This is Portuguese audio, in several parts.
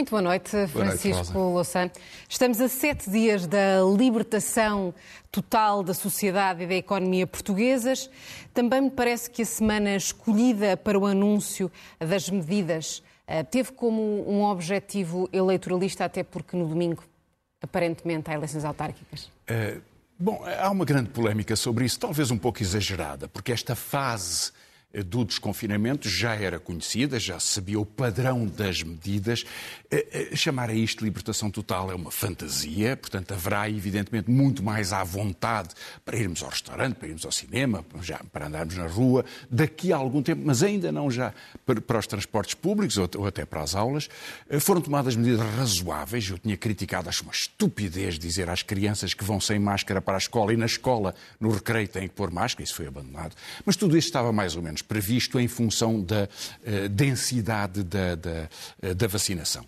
Muito boa noite, Francisco Louçã. Estamos a sete dias da libertação total da sociedade e da economia portuguesas. Também me parece que a semana escolhida para o anúncio das medidas eh, teve como um objetivo eleitoralista, até porque no domingo, aparentemente, há eleições autárquicas. É, bom, há uma grande polémica sobre isso, talvez um pouco exagerada, porque esta fase do desconfinamento já era conhecida, já se sabia o padrão das medidas. Eh, eh, chamar a isto libertação total é uma fantasia, portanto haverá evidentemente muito mais à vontade para irmos ao restaurante, para irmos ao cinema, já, para andarmos na rua, daqui a algum tempo, mas ainda não já para, os transportes públicos ou, até para as aulas. Eh, foram tomadas medidas razoáveis, eu tinha criticado, acho uma estupidez dizer às crianças que vão sem máscara para a escola e na escola, no recreio, têm que pôr máscara, isso foi abandonado. Mas tudo isso estava mais ou menos menos previsto em função da uh, densidade da, da, uh, da vacinação.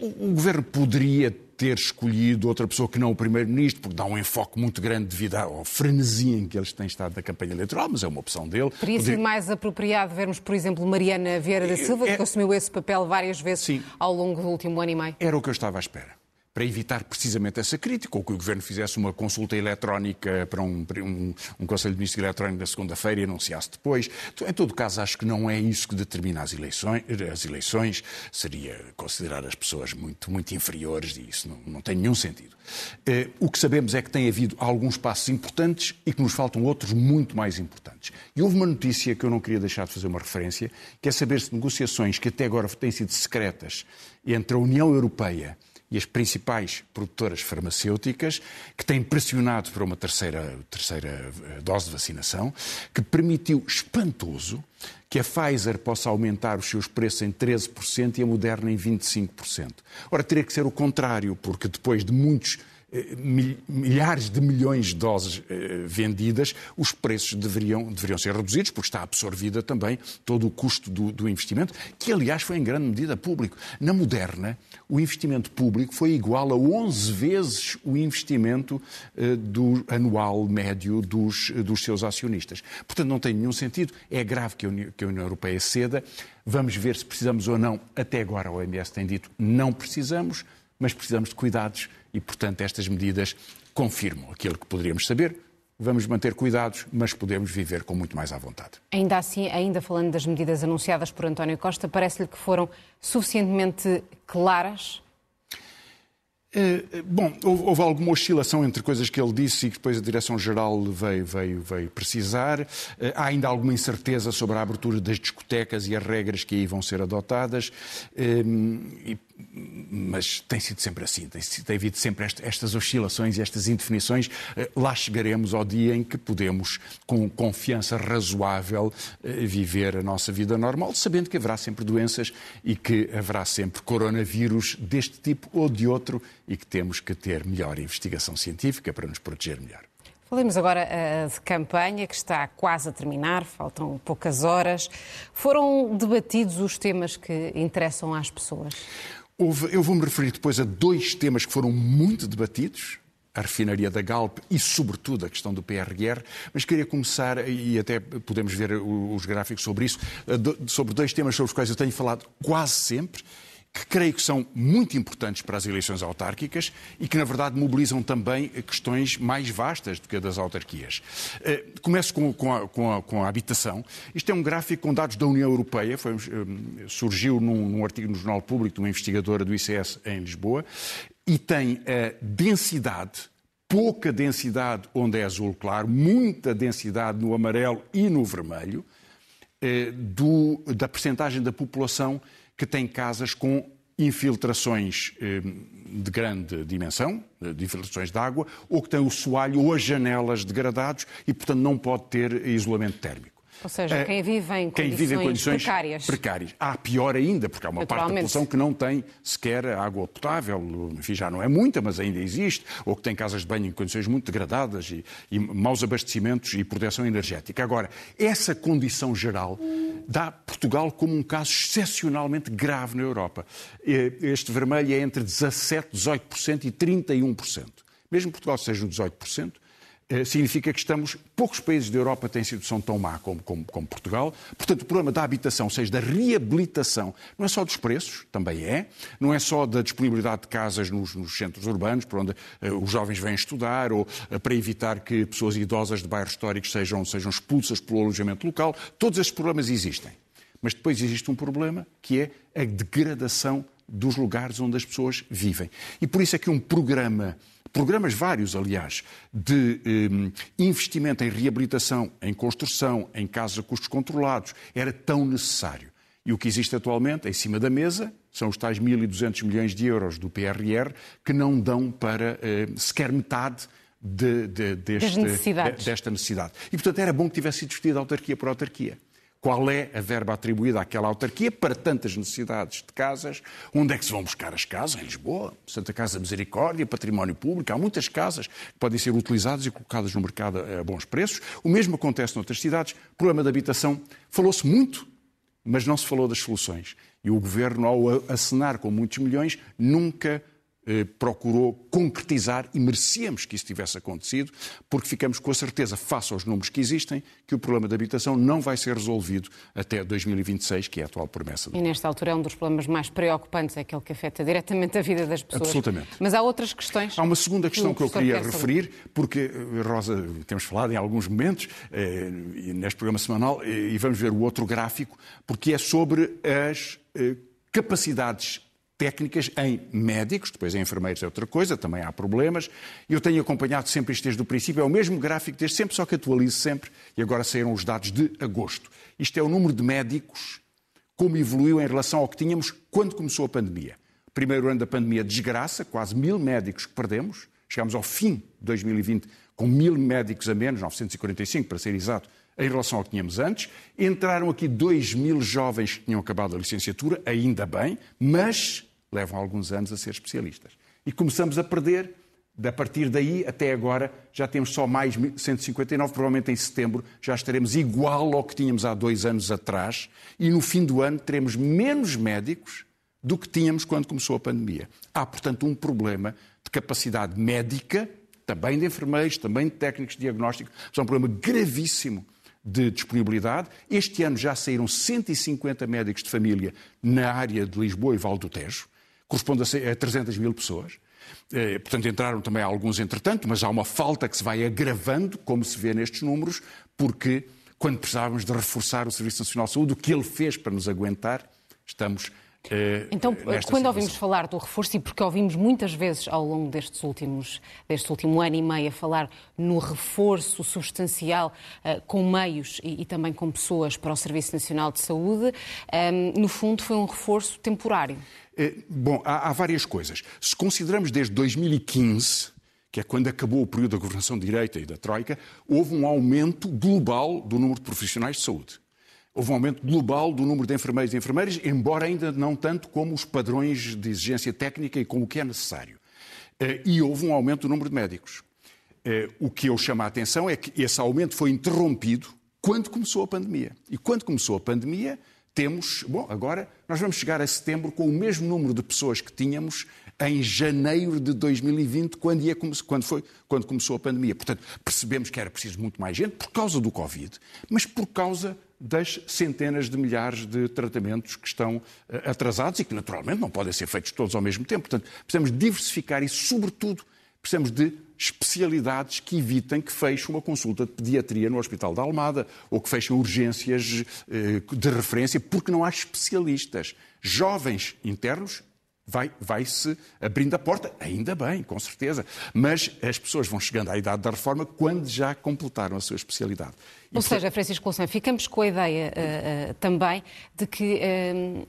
O, o Governo poderia ter escolhido outra pessoa que não o Primeiro-Ministro, porque dá um enfoque muito grande devido ao frenesi em que eles têm estado na campanha eleitoral, mas é uma opção dele. Teria sido mais apropriado vermos, por exemplo, Mariana Vieira da Silva, é... que assumiu esse papel várias vezes Sim. ao longo do último ano e meio. Era o que eu estava à espera para evitar precisamente essa crítica, ou que o Governo fizesse uma consulta eletrónica para um, um, um Conselho de Ministros eletrónico na segunda-feira e anunciasse depois. Em todo caso, acho que não é isso que determina as eleições. As eleições seria considerar as pessoas muito, muito inferiores e isso não, não tem nenhum sentido. Eh, o que sabemos é que tem havido alguns passos importantes e que nos faltam outros muito mais importantes. E houve uma notícia que eu não queria deixar de fazer uma referência, que é saber se negociações que até agora têm sido secretas entre a União Europeia e as principais produtoras farmacêuticas, que têm pressionado para uma terceira, terceira eh, dose de vacinação, que permitiu espantoso que a Pfizer possa aumentar os seus preços em 13% e a Moderna em 25%. Ora, teria que ser o contrário, porque depois de muitos milhares de milhões de doses eh, vendidas, os preços deveriam, deveriam ser reduzidos, porque está absorvida também todo o custo do, do, investimento, que aliás foi em grande medida público. Na Moderna, o investimento público foi igual a 11 vezes o investimento eh, do, anual médio dos, dos seus acionistas. Portanto, não tem nenhum sentido. É grave que a União, que a União Europeia ceda. Vamos ver se precisamos ou não. Até agora a OMS tem dito não precisamos, mas precisamos de cuidados e, portanto, estas medidas confirmam aquilo que poderíamos saber. Vamos manter cuidados, mas podemos viver com muito mais à vontade. Ainda assim, ainda falando das medidas anunciadas por António Costa, parece-lhe que foram suficientemente claras Uh, bom, houve, alguma oscilação entre coisas que ele disse e que depois a Direção-Geral veio, veio, veio, precisar. Uh, há ainda alguma incerteza sobre a abertura das discotecas e as regras que aí vão ser adotadas. Uh, e mas tem sido sempre assim, tem, tem havido sempre estas oscilações e estas indefinições. Eh, lá chegaremos ao dia em que podemos, com confiança razoável, eh, viver a nossa vida normal, sabendo que haverá sempre doenças e que haverá sempre coronavírus deste tipo ou de outro e que temos que ter melhor investigação científica para nos proteger melhor. Falemos agora uh, de campanha, que está quase a terminar, faltam poucas horas. Foram debatidos os temas que interessam às pessoas? Houve, eu vou-me referir depois a dois temas que foram muito debatidos, a refinaria da Galp e, sobretudo, a questão do PRR, mas queria começar, e até podemos ver os gráficos sobre isso, sobre dois temas sobre os quais eu tenho falado quase sempre, que creio que são muito importantes para as eleições autárquicas e que, na verdade, mobilizam também questões mais vastas do que a das autarquias. Eh, começo com, a, com, a, com a, habitação. Isto é um gráfico com dados da União Europeia, Foi, eh, surgiu num, num artigo no Jornal Público de uma investigadora do ICS em Lisboa, e tem a densidade pouca densidade onde é azul claro, muita densidade no amarelo e no vermelho, eh, do, da percentagem da população que tem casas com infiltrações eh, de grande dimensão, de infiltrações de água, ou que tem o soalho ou as janelas degradados e, portanto, não pode ter isolamento térmico. Ou seja, eh, quem vive em condições, vive em condições precárias. precárias. Há pior ainda, porque há uma parte da população que não tem sequer água potável, enfim, já não é muita, mas ainda existe, ou que tem casas de banho em condições muito degradadas e, e maus abastecimentos e proteção energética. Agora, essa condição geral dá Portugal como um caso excepcionalmente grave na Europa. Este vermelho é entre 17%, 18% e 31%. Mesmo Portugal seja um 18%, eh, significa que estamos. Poucos países da Europa têm situação tão má como, como, como, Portugal. Portanto, o problema da habitação, ou seja, da reabilitação, não é só dos preços, também é, não é só da disponibilidade de casas nos, nos centros urbanos, para onde uh, os jovens vêm estudar, ou uh, para evitar que pessoas idosas de bairros históricos sejam, sejam expulsas pelo alojamento local. Todos esses problemas existem. Mas depois existe um problema que é a degradação dos lugares onde as pessoas vivem. E por isso é que um programa programas vários, aliás, de eh, investimento em reabilitação, em construção, em casas a custos controlados, era tão necessário. E o que existe atualmente, em cima da mesa, são os tais 1.200 milhões de euros do PRR que não dão para eh, sequer metade de, de, deste, desta necessidade. E, portanto, era bom que tivesse sido discutido autarquia por autarquia qual é a verba atribuída àquela autarquia para tantas necessidades de casas, onde é que se vão buscar as casas, em Lisboa, Santa Casa Misericórdia, Património Público, há muitas casas que podem ser utilizadas e colocadas no mercado a bons preços. O mesmo acontece noutras cidades. O problema da habitação, falou-se muito, mas não se falou das soluções. E o Governo, ao acenar com muitos milhões, nunca eh, procurou concretizar e merecíamos que isso tivesse acontecido, porque ficamos com a certeza, face aos números que existem, que o problema da habitação não vai ser resolvido até 2026, que é a atual promessa. E nesta altura é um dos problemas mais preocupantes, é aquele que afeta diretamente a vida das pessoas. Absolutamente. Mas há outras questões. Há uma segunda questão que, eu queria referir, porque, eh, Rosa, temos falado em alguns momentos, eh, neste programa semanal, e vamos ver o outro gráfico, porque é sobre as capacidades técnicas em médicos, depois em enfermeiros é outra coisa, também há problemas. Eu tenho acompanhado sempre isto desde o princípio, é o mesmo gráfico desde sempre, só que atualizo sempre, e agora saíram os dados de agosto. Isto é o número de médicos, como evoluiu em relação ao que tínhamos quando começou a pandemia. Primeiro ano da pandemia, desgraça, quase mil médicos que perdemos. Chegámos ao fim de 2020 com mil médicos a menos, 945 para ser exato, em relação ao que tínhamos antes. Entraram aqui 2 mil jovens que tinham acabado a licenciatura, ainda bem, mas levam alguns anos a ser especialistas. E começamos a perder, a partir daí até agora, já temos só mais 159, provavelmente em setembro já estaremos igual ao que tínhamos há dois anos atrás, e no fim do ano teremos menos médicos do que tínhamos quando começou a pandemia. Há, portanto, um problema de capacidade médica, também de enfermeiros, também de técnicos de diagnóstico, mas é um problema gravíssimo de disponibilidade. Este ano já saíram 150 médicos de família na área de Lisboa e Val do Tejo, corresponde a 300 mil pessoas. Eh, portanto, entraram também alguns entretanto, mas há uma falta que se vai agravando, como se vê nestes números, porque quando precisávamos de reforçar o Serviço Nacional de Saúde, o que ele fez para nos aguentar, estamos então, quando situação. ouvimos falar do reforço, e porque ouvimos muitas vezes ao longo destes últimos, deste último ano e meio a falar no reforço substancial uh, com meios e, e, também com pessoas para o Serviço Nacional de Saúde, um, ehm, no fundo foi um reforço temporário. Uh, bom, há, há várias coisas. Se consideramos desde 2015, que é quando acabou o período da governação de direita e da Troika, houve um aumento global do número de profissionais de saúde. Houve um aumento global do número de enfermeiros e enfermeiras, embora ainda não tanto como os padrões de exigência técnica e como o que é necessário. Eh, e houve um aumento do número de médicos. Eh, o que eu chamo a atenção é que esse aumento foi interrompido quando começou a pandemia. E quando começou a pandemia, temos. Bom, agora nós vamos chegar a setembro com o mesmo número de pessoas que tínhamos em janeiro de 2020, quando, ia, quando, foi, quando começou a pandemia. Portanto, percebemos que era preciso muito mais gente por causa do Covid, mas por causa das centenas de milhares de tratamentos que estão eh, atrasados e que, naturalmente, não podem ser feitos todos ao mesmo tempo. Portanto, precisamos diversificar e, sobretudo, precisamos de especialidades que evitem que feche uma consulta de pediatria no Hospital da Almada ou que fechem urgências eh, de referência porque não há especialistas. Jovens internos vai, vai-se abrindo a porta, ainda bem, com certeza. Mas as pessoas vão chegando à idade da reforma quando já completaram a sua especialidade. Ou seja, Francisco Louçã, ficamos com a ideia uh, uh, também de que uh,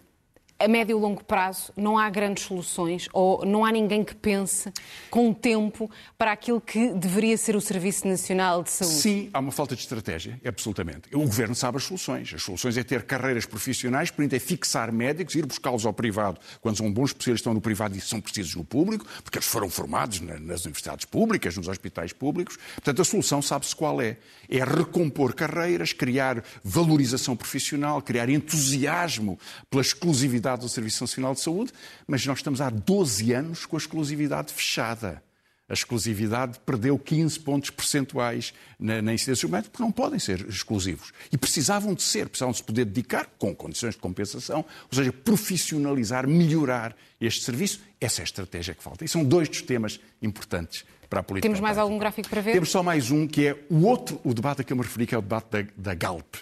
a médio e longo prazo não há grandes soluções ou não há ninguém que pense com tempo para aquilo que deveria ser o Serviço Nacional de Saúde? Sim, há uma falta de estratégia, absolutamente. O Governo sabe as soluções. As soluções é ter carreiras profissionais, por é fixar médicos, ir buscá-los ao privado quando são bons especialistas estão no privado e são precisos no público, porque eles foram formados nas universidades públicas, nos hospitais públicos. Portanto, a solução sabe-se qual é. É recompor carreiras, criar valorização profissional, criar entusiasmo pela exclusividade exclusividade do Serviço Nacional de Saúde, mas nós estamos há 12 anos com a exclusividade fechada. a exclusividade perdeu 15 pontos percentuais na, na incidência do médico, porque não podem ser exclusivos. E precisavam de ser, precisavam de se poder dedicar, com condições de compensação, ou seja, profissionalizar, melhorar este serviço. Essa é a estratégia que falta. E são dois dos temas importantes para a política. Temos mais algum gráfico para ver? Temos só mais um, que é o outro, o debate a que eu me referi, que é o debate da, da Galp.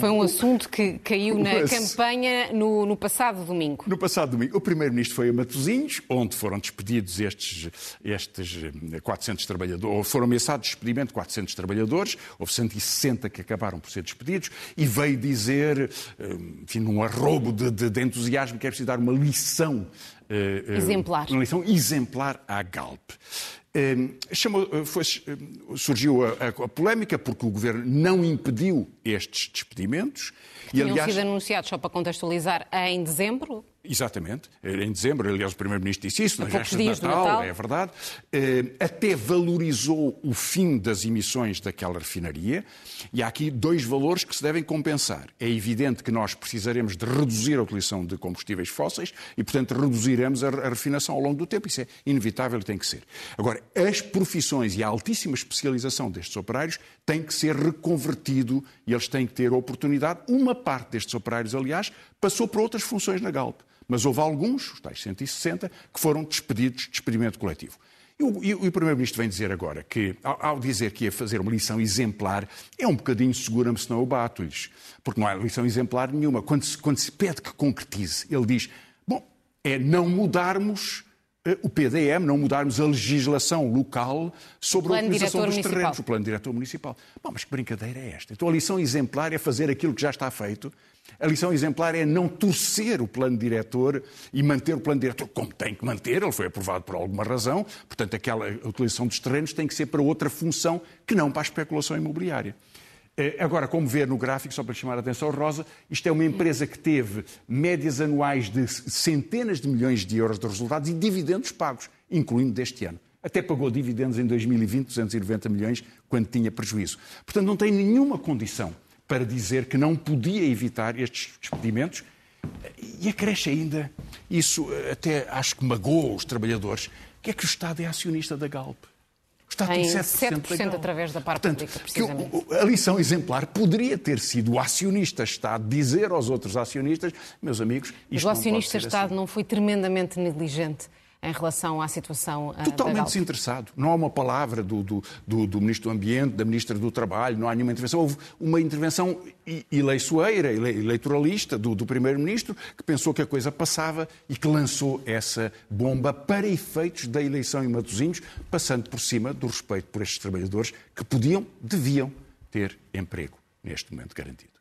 Foi um assunto que caiu na campanha no, no, passado domingo. No passado domingo. O Primeiro-Ministro foi a Matosinhos, onde foram despedidos estes, estes 400 trabalhadores, ou foram ameaçados de despedimento de 400 trabalhadores, houve 160 que acabaram por ser despedidos, e veio dizer, enfim, num arrobo de, de, de entusiasmo, que é preciso dar uma lição exemplar. Uma lição exemplar à Galp. Chamou, foi, surgiu a, a, polémica porque o governo não impediu estes despedimentos. Que e, aliás, sido anunciados, só para contextualizar, em dezembro. Exatamente, em dezembro, aliás, o Primeiro-Ministro disse isso, nas gestas de Natal, Natal, é verdade. Até valorizou o fim das emissões daquela refinaria. E há aqui dois valores que se devem compensar. É evidente que nós precisaremos de reduzir a utilização de combustíveis fósseis e, portanto, reduziremos a refinação ao longo do tempo. Isso é inevitável e tem que ser. Agora, as profissões e a altíssima especialização destes operários têm que ser reconvertido e eles têm que ter oportunidade. Uma parte destes operários, aliás, passou para outras funções na Galp. Mas houve alguns, os tais 160, que foram despedidos de experimento coletivo. E o, o Primeiro-Ministro vem dizer agora que, ao, ao, dizer que ia fazer uma lição exemplar, é um bocadinho segura-me se não o bato-lhes. Porque não há lição exemplar nenhuma. Quando se, quando se pede que concretize, ele diz: bom, é não mudarmos eh, o PDM, não mudarmos a legislação local sobre a utilização dos municipal. terrenos, o plano diretor municipal. Bom, mas que brincadeira é esta? Então a lição exemplar é fazer aquilo que já está feito. A lição exemplar é não torcer o plano diretor e manter o plano diretor como tem que manter, ele foi aprovado por alguma razão, portanto aquela utilização dos terrenos tem que ser para outra função que não para a especulação imobiliária. Eh, agora, como ver no gráfico, só para chamar a atenção, Rosa, isto é uma empresa que teve médias anuais de centenas de milhões de euros de resultados e dividendos pagos, incluindo deste ano. Até pagou dividendos em 2020, 290 milhões, quando tinha prejuízo. Portanto, não tem nenhuma condição para dizer que não podia evitar estes despedimentos e acresce ainda, isso até acho que magoa os trabalhadores, que é que o Estado é acionista da Galp. Está tem 7%, 7% através da parte Portanto, pública, precisamente. Que a lição exemplar poderia ter sido o acionista-Estado dizer aos outros acionistas, meus amigos, isto Mas o acionista-Estado assim. não foi tremendamente negligente em relação à situação uh, Totalmente desinteressado. Não há uma palavra do, do, do, do, Ministro do Ambiente, da Ministra do Trabalho, não há nenhuma intervenção. Houve uma intervenção eleiçoeira, eleitoralista do, do Primeiro-Ministro, que pensou que a coisa passava e que lançou essa bomba para efeitos da eleição em Matosinhos, passando por cima do respeito por estes trabalhadores que podiam, deviam ter emprego neste momento garantido.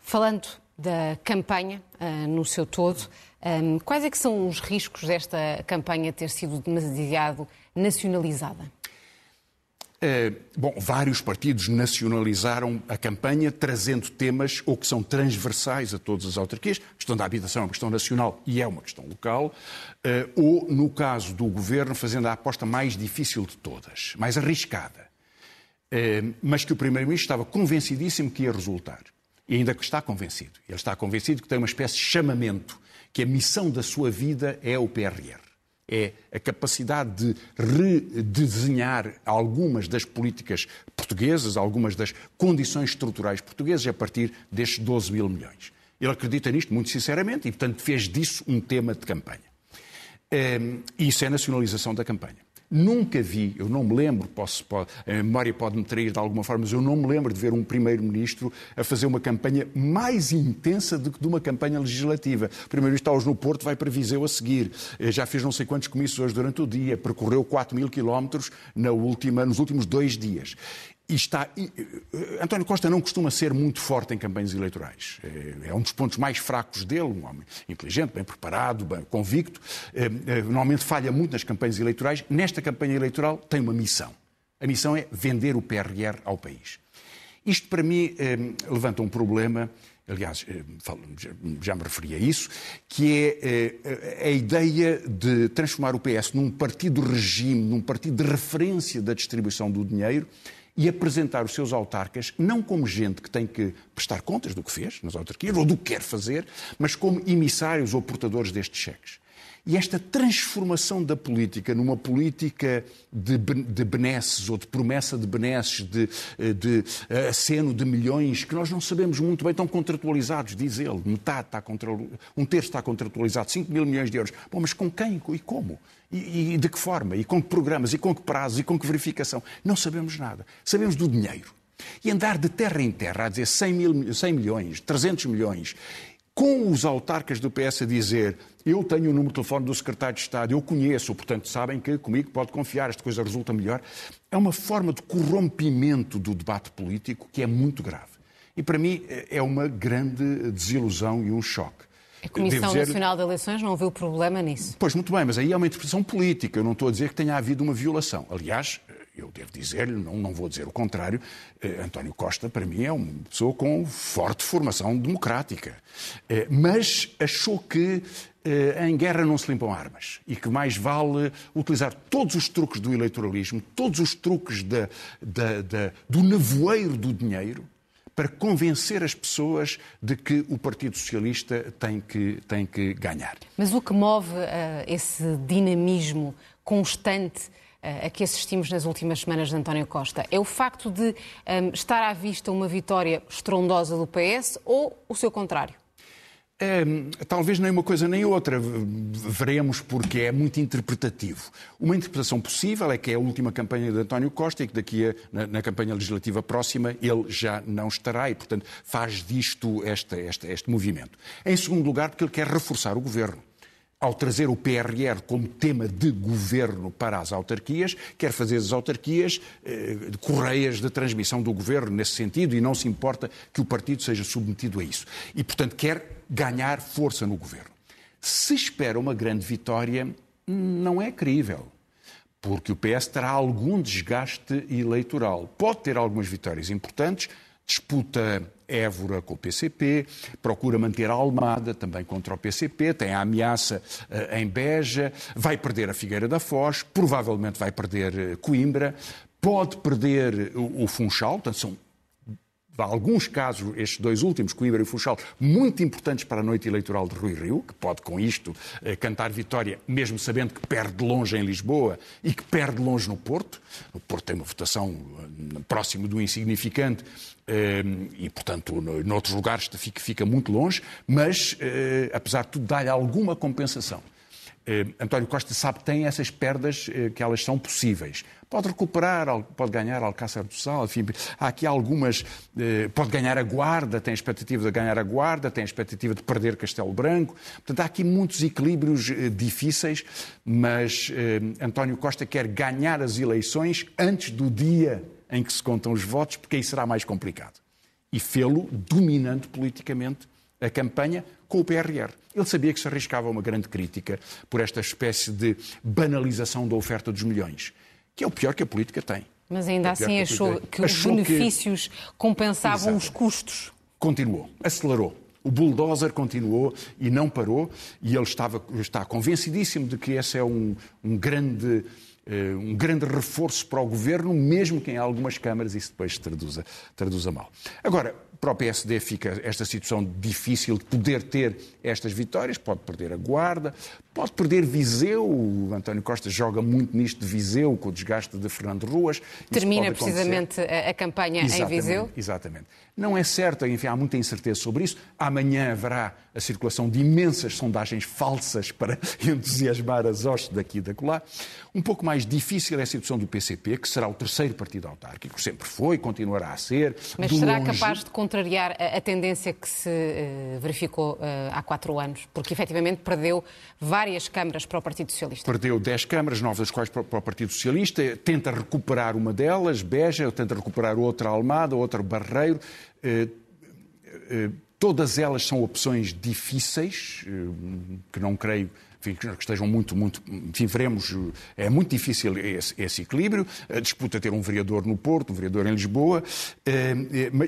Falando da campanha uh, no seu todo, um, quais é que são os riscos desta campanha ter sido demasiado nacionalizada? Uh, bom, vários partidos nacionalizaram a campanha, trazendo temas ou que são transversais a todas as autarquias. A questão da habitação é uma questão nacional e é uma questão local. Uh, ou, no caso do governo, fazendo a aposta mais difícil de todas, mais arriscada, uh, mas que o Primeiro-Ministro estava convencidíssimo que ia resultar e ainda que está convencido. Ele está convencido que tem uma espécie de chamamento, que a missão da sua vida é o PRR. É a capacidade de redesenhar algumas das políticas portuguesas, algumas das condições estruturais portuguesas a partir destes 12 mil milhões. Ele acredita nisto muito sinceramente e, portanto, fez disso um tema de campanha. Ehm, isso é nacionalização da campanha. Nunca vi, eu não me lembro, posso, pode, a memória pode-me trair de alguma forma, mas eu não me lembro de ver um primeiro-ministro a fazer uma campanha mais intensa do que de uma campanha legislativa. O primeiro-ministro está hoje no Porto, vai para Viseu a seguir. Eh, já fez não sei quantos comícios hoje durante o dia, percorreu 4 mil quilómetros nos últimos dois dias. E está. Eh, António Costa não costuma ser muito forte em campanhas eleitorais. É, é um dos pontos mais fracos dele, um homem inteligente, bem preparado, bem convicto. Eh, eh, normalmente falha muito nas campanhas eleitorais. Nesta campanha eleitoral tem uma missão. A missão é vender o PRR ao país. Isto, para mim, levanta um problema, aliás, já me referi a isso, que é a ideia de transformar o PS num partido regime, num partido de referência da distribuição do dinheiro e apresentar os seus autarcas não como gente que tem que prestar contas do que fez nas autarquias ou do que quer fazer, mas como emissários ou portadores destes cheques. E esta transformação da política numa política de, de benesses ou de promessa de benesses, de, de aceno de milhões, que nós não sabemos muito bem, estão contratualizados, diz ele. Metade está contratualizado, um terço está contratualizado, 5 mil milhões de euros. Bom, mas com quem e como? E, e de que forma? E com que programas? E com que prazos? E com que verificação? Não sabemos nada. Sabemos do dinheiro. E andar de terra em terra a dizer 100, mil, 100 milhões, 300 milhões, com os autarcas do PS a dizer eu tenho o número de telefone do secretário de Estado, eu conheço, portanto sabem que comigo pode confiar, esta coisa resulta melhor, é uma forma de corrompimento do debate político que é muito grave. E para mim é uma grande desilusão e um choque. A Comissão dizer... Nacional de Eleições não viu problema nisso? Pois, muito bem, mas aí é uma interpretação política. Eu não estou a dizer que tenha havido uma violação. Aliás, eu devo dizer-lhe, não, não vou dizer o contrário, eh, António Costa, para mim, é uma pessoa com forte formação democrática. Eh, mas achou que em guerra não se limpam armas e que mais vale utilizar todos os truques do eleitoralismo, todos os truques da, da, da, do nevoeiro do dinheiro para convencer as pessoas de que o Partido Socialista tem que, tem que ganhar. Mas o que move uh, esse dinamismo constante uh, a que assistimos nas últimas semanas de António Costa é o facto de um, estar à vista uma vitória estrondosa do PS ou o seu contrário? É, talvez nem uma coisa nem outra. Veremos porque é muito interpretativo. Uma interpretação possível é que é a última campanha de António Costa e que daqui a, na, na campanha legislativa próxima ele já não estará e, portanto, faz disto este, este, este movimento. Em segundo lugar, porque ele quer reforçar o governo ao trazer o PRR como tema de governo para as autarquias, quer fazer as autarquias eh, correias de transmissão do governo nesse sentido e não se importa que o partido seja submetido a isso. E, portanto, quer ganhar força no governo. Se espera uma grande vitória, não é crível. Porque o PS terá algum desgaste eleitoral. Pode ter algumas vitórias importantes, disputa Évora com o PCP, procura manter a Almada também contra o PCP, tem a ameaça uh, em Beja, vai perder a Figueira da Foz, provavelmente vai perder uh, Coimbra, pode perder o, o Funchal, portanto são alguns casos, estes dois últimos, Coimbra e Funchal, muito importantes para a noite eleitoral de Rui Rio, que pode com isto eh, cantar vitória, mesmo sabendo que perde longe em Lisboa e que perde longe no Porto. O Porto tem uma votação eh, próximo do insignificante eh, e, portanto, noutros lugares fica, fica muito longe, mas, apesar de tudo, dá-lhe alguma compensação. António Costa sabe que tem essas perdas que elas são possíveis. Pode recuperar, pode ganhar Alcácer do Sal, enfim, há aqui algumas. Eh, pode ganhar a Guarda, tem a expectativa de ganhar a Guarda, tem a expectativa de perder Castelo Branco. Portanto, há aqui muitos equilíbrios eh, difíceis, mas eh, António Costa quer ganhar as eleições antes do dia em que se contam os votos, porque aí será mais complicado. E fê-lo dominando politicamente a campanha com o PRR. Ele sabia que se arriscava uma grande crítica por esta espécie de banalização da oferta dos milhões que é o pior que a política tem. Mas ainda é assim achou que os benefícios que... compensavam Exato. os custos. Continuou, acelerou. O bulldozer continuou e não parou, e ele estava, está convencidíssimo de que esse é um, um grande eh, um grande reforço para o governo, mesmo que em algumas câmaras isso depois se traduza, traduza mal. Agora, para o PSD fica esta situação difícil de poder ter estas vitórias, pode perder a Guarda, pode perder Viseu, o António Costa joga muito nisto de Viseu, com o desgaste de Fernando Ruas. Termina precisamente a campanha exatamente, em Viseu? Exatamente. Não é certo, enfim, há muita incerteza sobre isso. Amanhã haverá a circulação de imensas sondagens falsas para entusiasmar as hostes daqui e da colar. Um pouco mais difícil é a situação do PCP, que será o terceiro partido autárquico, sempre foi, continuará a ser. Mas será longe... capaz de contrariar a, tendência que se uh, verificou uh, há quatro anos? Porque efetivamente perdeu várias câmaras para o Partido Socialista. Perdeu dez câmaras, nove das quais para, para o Partido Socialista, tenta recuperar uma delas, Beja, tenta recuperar outra Almada, outra Barreiro. Uh, todas elas são opções difíceis, que não creio enfim, que estejam muito, muito. Enfim, veremos. É muito difícil esse, esse equilíbrio. A disputa ter um vereador no Porto, um vereador em Lisboa, eh,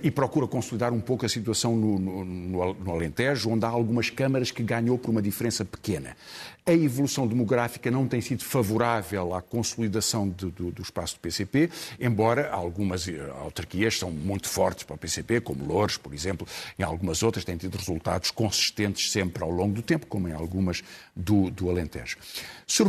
e procura consolidar um pouco a situação no, no, no Alentejo, onde há algumas câmaras que ganhou por uma diferença pequena. A evolução demográfica não tem sido favorável à consolidação do, do, espaço do PCP, embora algumas eh, autarquias são muito fortes para o PCP, como Louros, por exemplo, em algumas outras têm tido resultados consistentes sempre ao longo do tempo, como em algumas do do, Alentejo.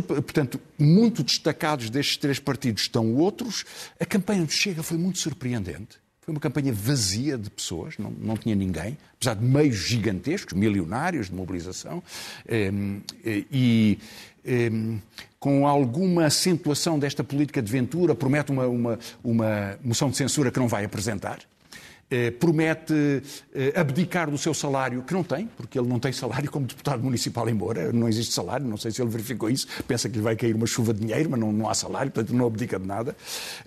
Portanto, muito destacados destes três partidos estão outros. A campanha do Chega foi muito surpreendente. Foi uma campanha vazia de pessoas, não, não tinha ninguém, apesar de meios gigantescos, milionários de mobilização, ehm, e, ehm, com alguma acentuação desta política de Ventura, promete uma, uma, uma moção de censura que não vai apresentar. Eh, promete eh, abdicar do seu salário, que não tem, porque ele não tem salário como deputado municipal em Moura, não existe salário, não sei se ele verificou isso, pensa que lhe vai cair uma chuva de dinheiro, mas não, não há salário, portanto não abdica de nada.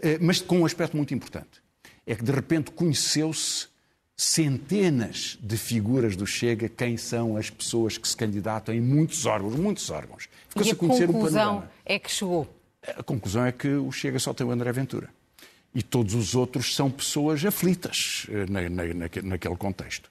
Eh, mas com um aspecto muito importante é que de repente conheceu-se centenas de figuras do Chega, quem são as pessoas que se candidatam em muitos órgãos, muitos órgãos. Ficou-se a, a conhecer conclusão um é que chegou? A conclusão é que o Chega só tem o André Ventura. E todos os outros são pessoas aflitas eh, na, na, naquele contexto.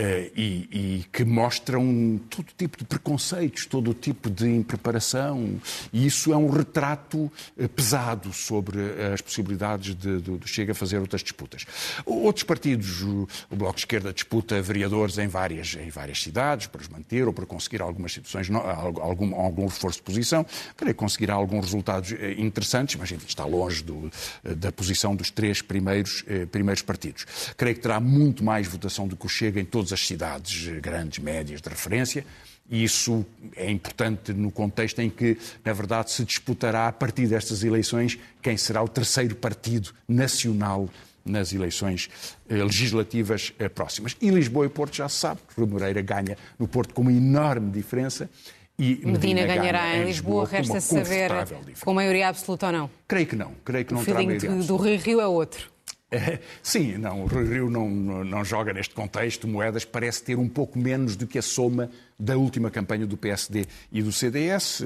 Eh, e, e, que mostram todo tipo de preconceitos, todo tipo de impreparação. E isso é um retrato eh, pesado sobre as possibilidades de, de, de Chega fazer outras disputas. Outros partidos, o, Bloco de Esquerda disputa vereadores em várias, em várias cidades para os manter ou para conseguir algumas situações, algum, algum reforço de posição. Creio que conseguirá alguns resultados eh, interessantes, mas enfim, está longe do, da posição dos três primeiros, primeiros partidos. Creio que terá muito mais votação do que o Chega em todos todas as cidades grandes, médias de referência. E isso é importante no contexto em que, na verdade, se disputará a partir destas eleições quem será o terceiro partido nacional nas eleições eh, legislativas eh, próximas. E Lisboa e Porto já se sabe, Rui Moreira ganha no Porto com uma enorme diferença. E Medina, Medina ganhará em Lisboa, Lisboa resta saber diferença. com maioria absoluta ou não. Creio que não, creio que não o terá maioria absoluta. do Rio Rio é outro. É, sim, não, o Rio não, não joga neste contexto. Moedas parece ter um pouco menos do que a soma da última campanha do PSD e do CDS.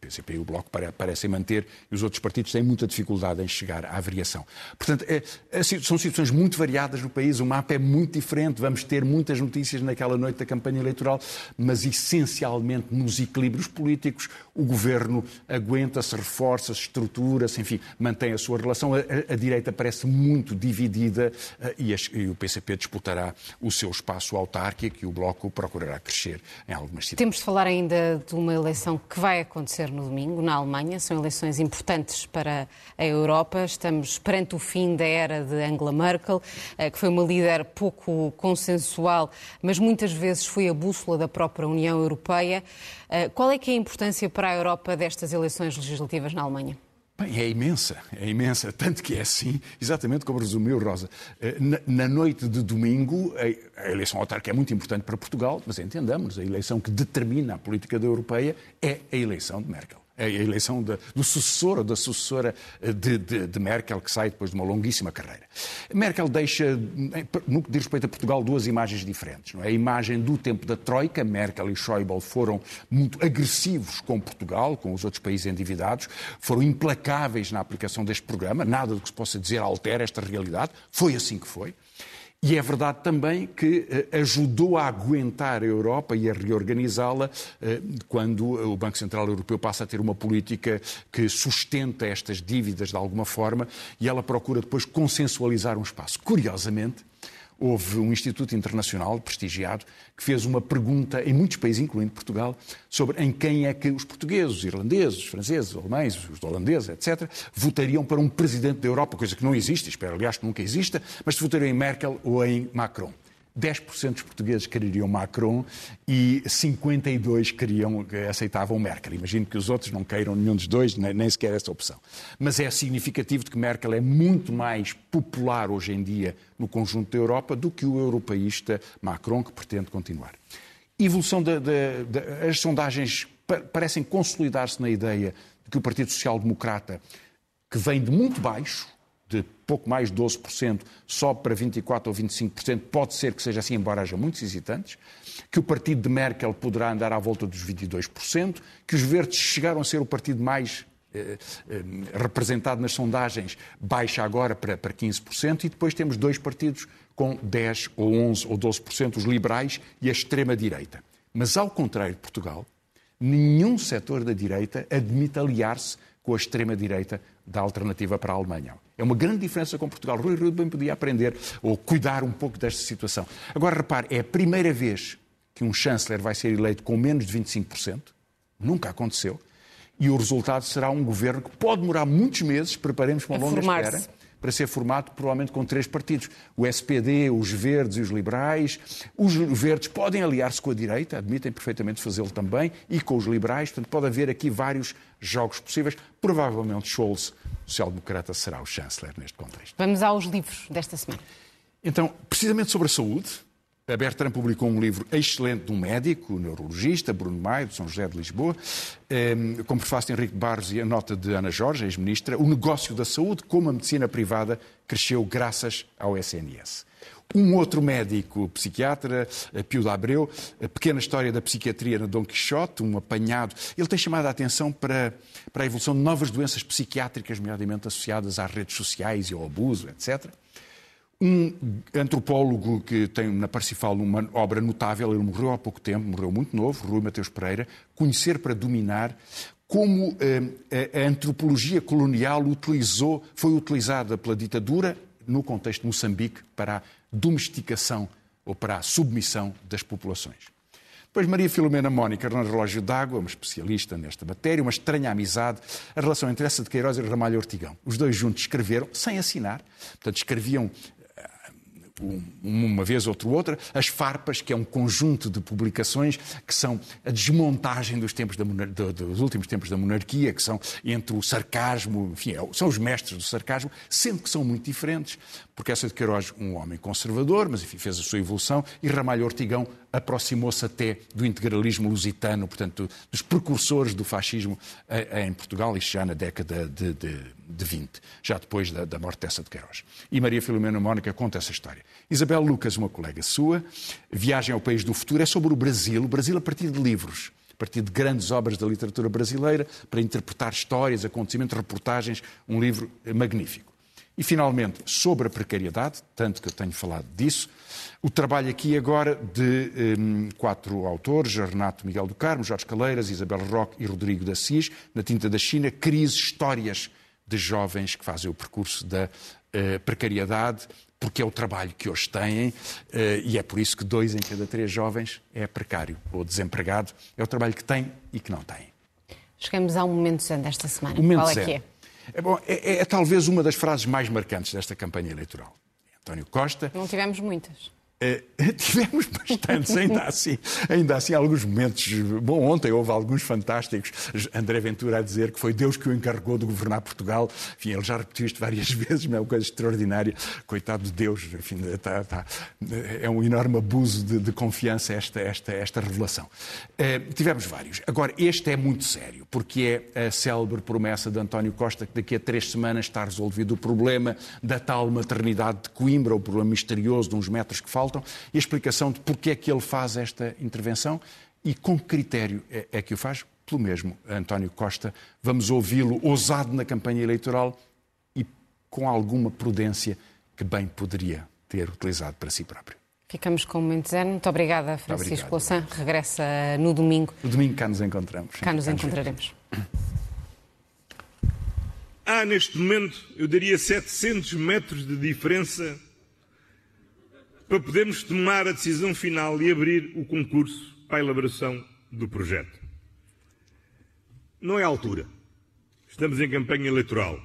PCP e o Bloco parecem manter e os outros partidos têm muita dificuldade em chegar à variação. Portanto, é, é, são situações muito variadas no país, o mapa é muito diferente, vamos ter muitas notícias naquela noite da campanha eleitoral, mas essencialmente nos equilíbrios políticos o governo aguenta-se, reforça-se, estrutura-se, enfim, mantém a sua relação. A, a, a direita parece muito dividida uh, e, as, e, o PCP disputará o seu espaço autárquico e o Bloco procurará crescer em algumas cidades. Temos de falar ainda de uma eleição que vai acontecer no domingo, na Alemanha. São eleições importantes para a Europa. Estamos perante o fim da era de Angela Merkel, eh, que foi uma líder pouco consensual, mas muitas vezes foi a bússola da própria União Europeia. Eh, qual é que é a importância para a Europa destas eleições legislativas na Alemanha? Bem, é imensa, é imensa, tanto que é assim, exatamente como resumiu Rosa. Eh, na, noite de domingo, a eleição autárquica é muito importante para Portugal, mas entendamos, a eleição que determina a política da Europeia é a eleição de Merkel a eleição de, do sucessor ou da sucessora eh, de, de, de, Merkel, que sai depois de uma longuíssima carreira. Merkel deixa, no que diz respeito a Portugal, duas imagens diferentes. Não é? A imagem do tempo da Troika, Merkel e Schäuble foram muito agressivos com Portugal, com os outros países endividados, foram implacáveis na aplicação deste programa, nada do que se possa dizer altera esta realidade, foi assim que foi. E é verdade também que eh, ajudou a aguentar a Europa e a reorganizá-la eh, quando o Banco Central Europeu passa a ter uma política que sustenta estas dívidas de alguma forma e ela procura depois consensualizar um espaço. Curiosamente, houve um instituto internacional prestigiado que fez uma pergunta em muitos países, incluindo Portugal, sobre em quem é que os portugueses, os irlandeses, os franceses, os alemães, os holandeses, etc., votariam para um presidente da Europa, coisa que não existe, espero aliás que nunca exista, mas se votariam em Merkel ou em Macron. 10% dos portugueses queriam Macron e 52% queriam, aceitavam Merkel. Imagino que os outros não queiram nenhum dos dois, nem sequer essa opção. Mas é significativo de que Merkel é muito mais popular hoje em dia no conjunto da Europa do que o europeísta Macron, que pretende continuar. Evolução de, de, de, as sondagens parecem consolidar-se na ideia de que o Partido Social Democrata, que vem de muito baixo, de pouco mais de 12%, sobe para 24% ou 25%, pode ser que seja assim, embora haja muitos hesitantes, que o partido de Merkel poderá andar à volta dos 22%, que os verdes chegaram a ser o partido mais eh, eh, representado nas sondagens, baixa agora para, para 15%, e depois temos dois partidos com 10 ou 11 ou 12%, os liberais e a extrema-direita. Mas, ao contrário de Portugal, nenhum setor da direita admite aliar-se com a extrema-direita da alternativa para a Alemanha. É uma grande diferença com Portugal. Rui Rio bem podia aprender ou cuidar um pouco desta situação. Agora, repare, é a primeira vez que um chanceler vai ser eleito com menos de 25%. Nunca aconteceu. E o resultado será um governo que pode demorar muitos meses, preparemos para uma longa espera, para ser formado provavelmente com três partidos. O SPD, os Verdes e os Liberais. Os Verdes podem aliar-se com a direita, admitem perfeitamente fazê-lo também, e com os Liberais. Portanto, pode haver aqui vários jogos possíveis. Provavelmente Scholz, social-democrata, será o chanceler neste contexto. Vamos aos livros desta semana. Então, precisamente sobre a saúde, a Bertrand publicou um livro excelente de um médico, neurologista, Bruno Maio, de São José de Lisboa, ehm, com prefácio de Henrique Barros e a nota de Ana Jorge, ex-ministra, O negócio da saúde, como a medicina privada cresceu graças ao SNS. Um outro médico psiquiatra, eh, Pio da Abreu, a pequena história da psiquiatria no Dom Quixote, um apanhado. Ele tem chamado a atenção para, para a evolução de novas doenças psiquiátricas, nomeadamente associadas às redes sociais e ao abuso, etc um antropólogo que tem na Parsifal uma obra notável, ele morreu há pouco tempo, morreu muito novo, Rui Mateus Pereira, Conhecer para Dominar, como eh, a, a antropologia colonial utilizou, foi utilizada pela ditadura no contexto de Moçambique para a domesticação ou para a submissão das populações. Depois Maria Filomena Mónica, Hernando Relógio d'Água, uma especialista nesta matéria, uma estranha amizade, a relação entre essa de Queiroz e Ramalho Ortigão. Os dois juntos escreveram, sem assinar, portanto escreviam uma vez ou outra, as farpas, que é um conjunto de publicações que são a desmontagem dos, tempos da, dos últimos tempos da monarquia, que são entre o sarcasmo, enfim, é são os mestres do sarcasmo, sendo que são muito diferentes, porque essa de Queiroz, um homem conservador, mas enfim, fez a sua evolução, e Ramalho Ortigão aproximou-se até do integralismo lusitano, portanto, dos precursores do fascismo eh, em Portugal, isto já na década de, de, de 20, já depois da, da morte dessa de Queiroz. E Maria Filomena Mónica conta essa história. Isabel Lucas, uma colega sua, Viagem ao País do Futuro, é sobre o Brasil, o Brasil a partir de livros a partir de grandes obras da literatura brasileira, para interpretar histórias, acontecimentos, reportagens, um livro magnífico. E, finalmente, sobre a precariedade, tanto que eu tenho falado disso, o trabalho aqui agora de um, quatro autores, Renato Miguel do Carmo, Jorge Caleiras, Isabel Roque e Rodrigo da Assis, na Tinta da China, crise, histórias de jovens que fazem o percurso da uh, precariedade, porque é o trabalho que hoje têm, uh, e é por isso que dois em cada três jovens é precário ou desempregado. É o trabalho que têm e que não têm. Chegamos ao momento zen desta semana. O momento Qual é zen. que é? É, bom, é, é, é talvez uma das frases mais marcantes desta campanha eleitoral. António Costa. Não tivemos muitas. Uh, tivemos bastantes, ainda assim, ainda assim, alguns momentos. Bom, ontem houve alguns fantásticos. André Ventura a dizer que foi Deus que o encarregou de governar Portugal. Enfim, ele já repetiu isto várias vezes, mas é uma coisa extraordinária. Coitado de Deus, enfim, está, está, é um enorme abuso de, de, confiança esta, esta, esta revelação. Uh, tivemos vários. Agora, este é muito sério, porque é a célebre promessa de António Costa que daqui a três semanas está resolvido o problema da tal maternidade de Coimbra, o problema misterioso de uns metros que faltam faltam e a explicação de porque é que ele faz esta intervenção e com que critério é, é que o faz. Pelo mesmo, António Costa, vamos ouvi-lo ousado na campanha eleitoral e com alguma prudência que bem poderia ter utilizado para si próprio. Ficamos com o momento zero. Muito obrigada, Francisco Louçã. Regressa no domingo. No domingo cá nos encontramos. Cá nos cá encontraremos. Há neste momento, eu daria 700 metros de diferença para podermos tomar a decisão final e abrir o concurso para a elaboração do projeto. Não é a altura. Estamos em campanha eleitoral.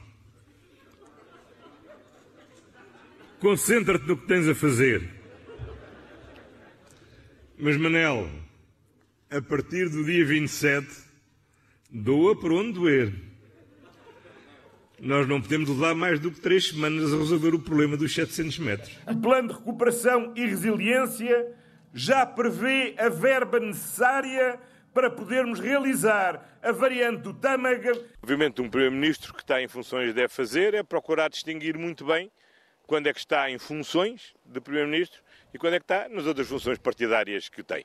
Concentra-te no que tens a fazer. Mas, Manel, a partir do dia 27, doa por onde doer. Nós não podemos levar mais do que três semanas a resolver o problema dos 700 metros. O plano de recuperação e resiliência já prevê a verba necessária para podermos realizar a variante do Tâmaga. Obviamente, um Primeiro-Ministro que está em funções deve fazer é procurar distinguir muito bem quando é que está em funções de Primeiro-Ministro e quando é que está nas outras funções partidárias que tem.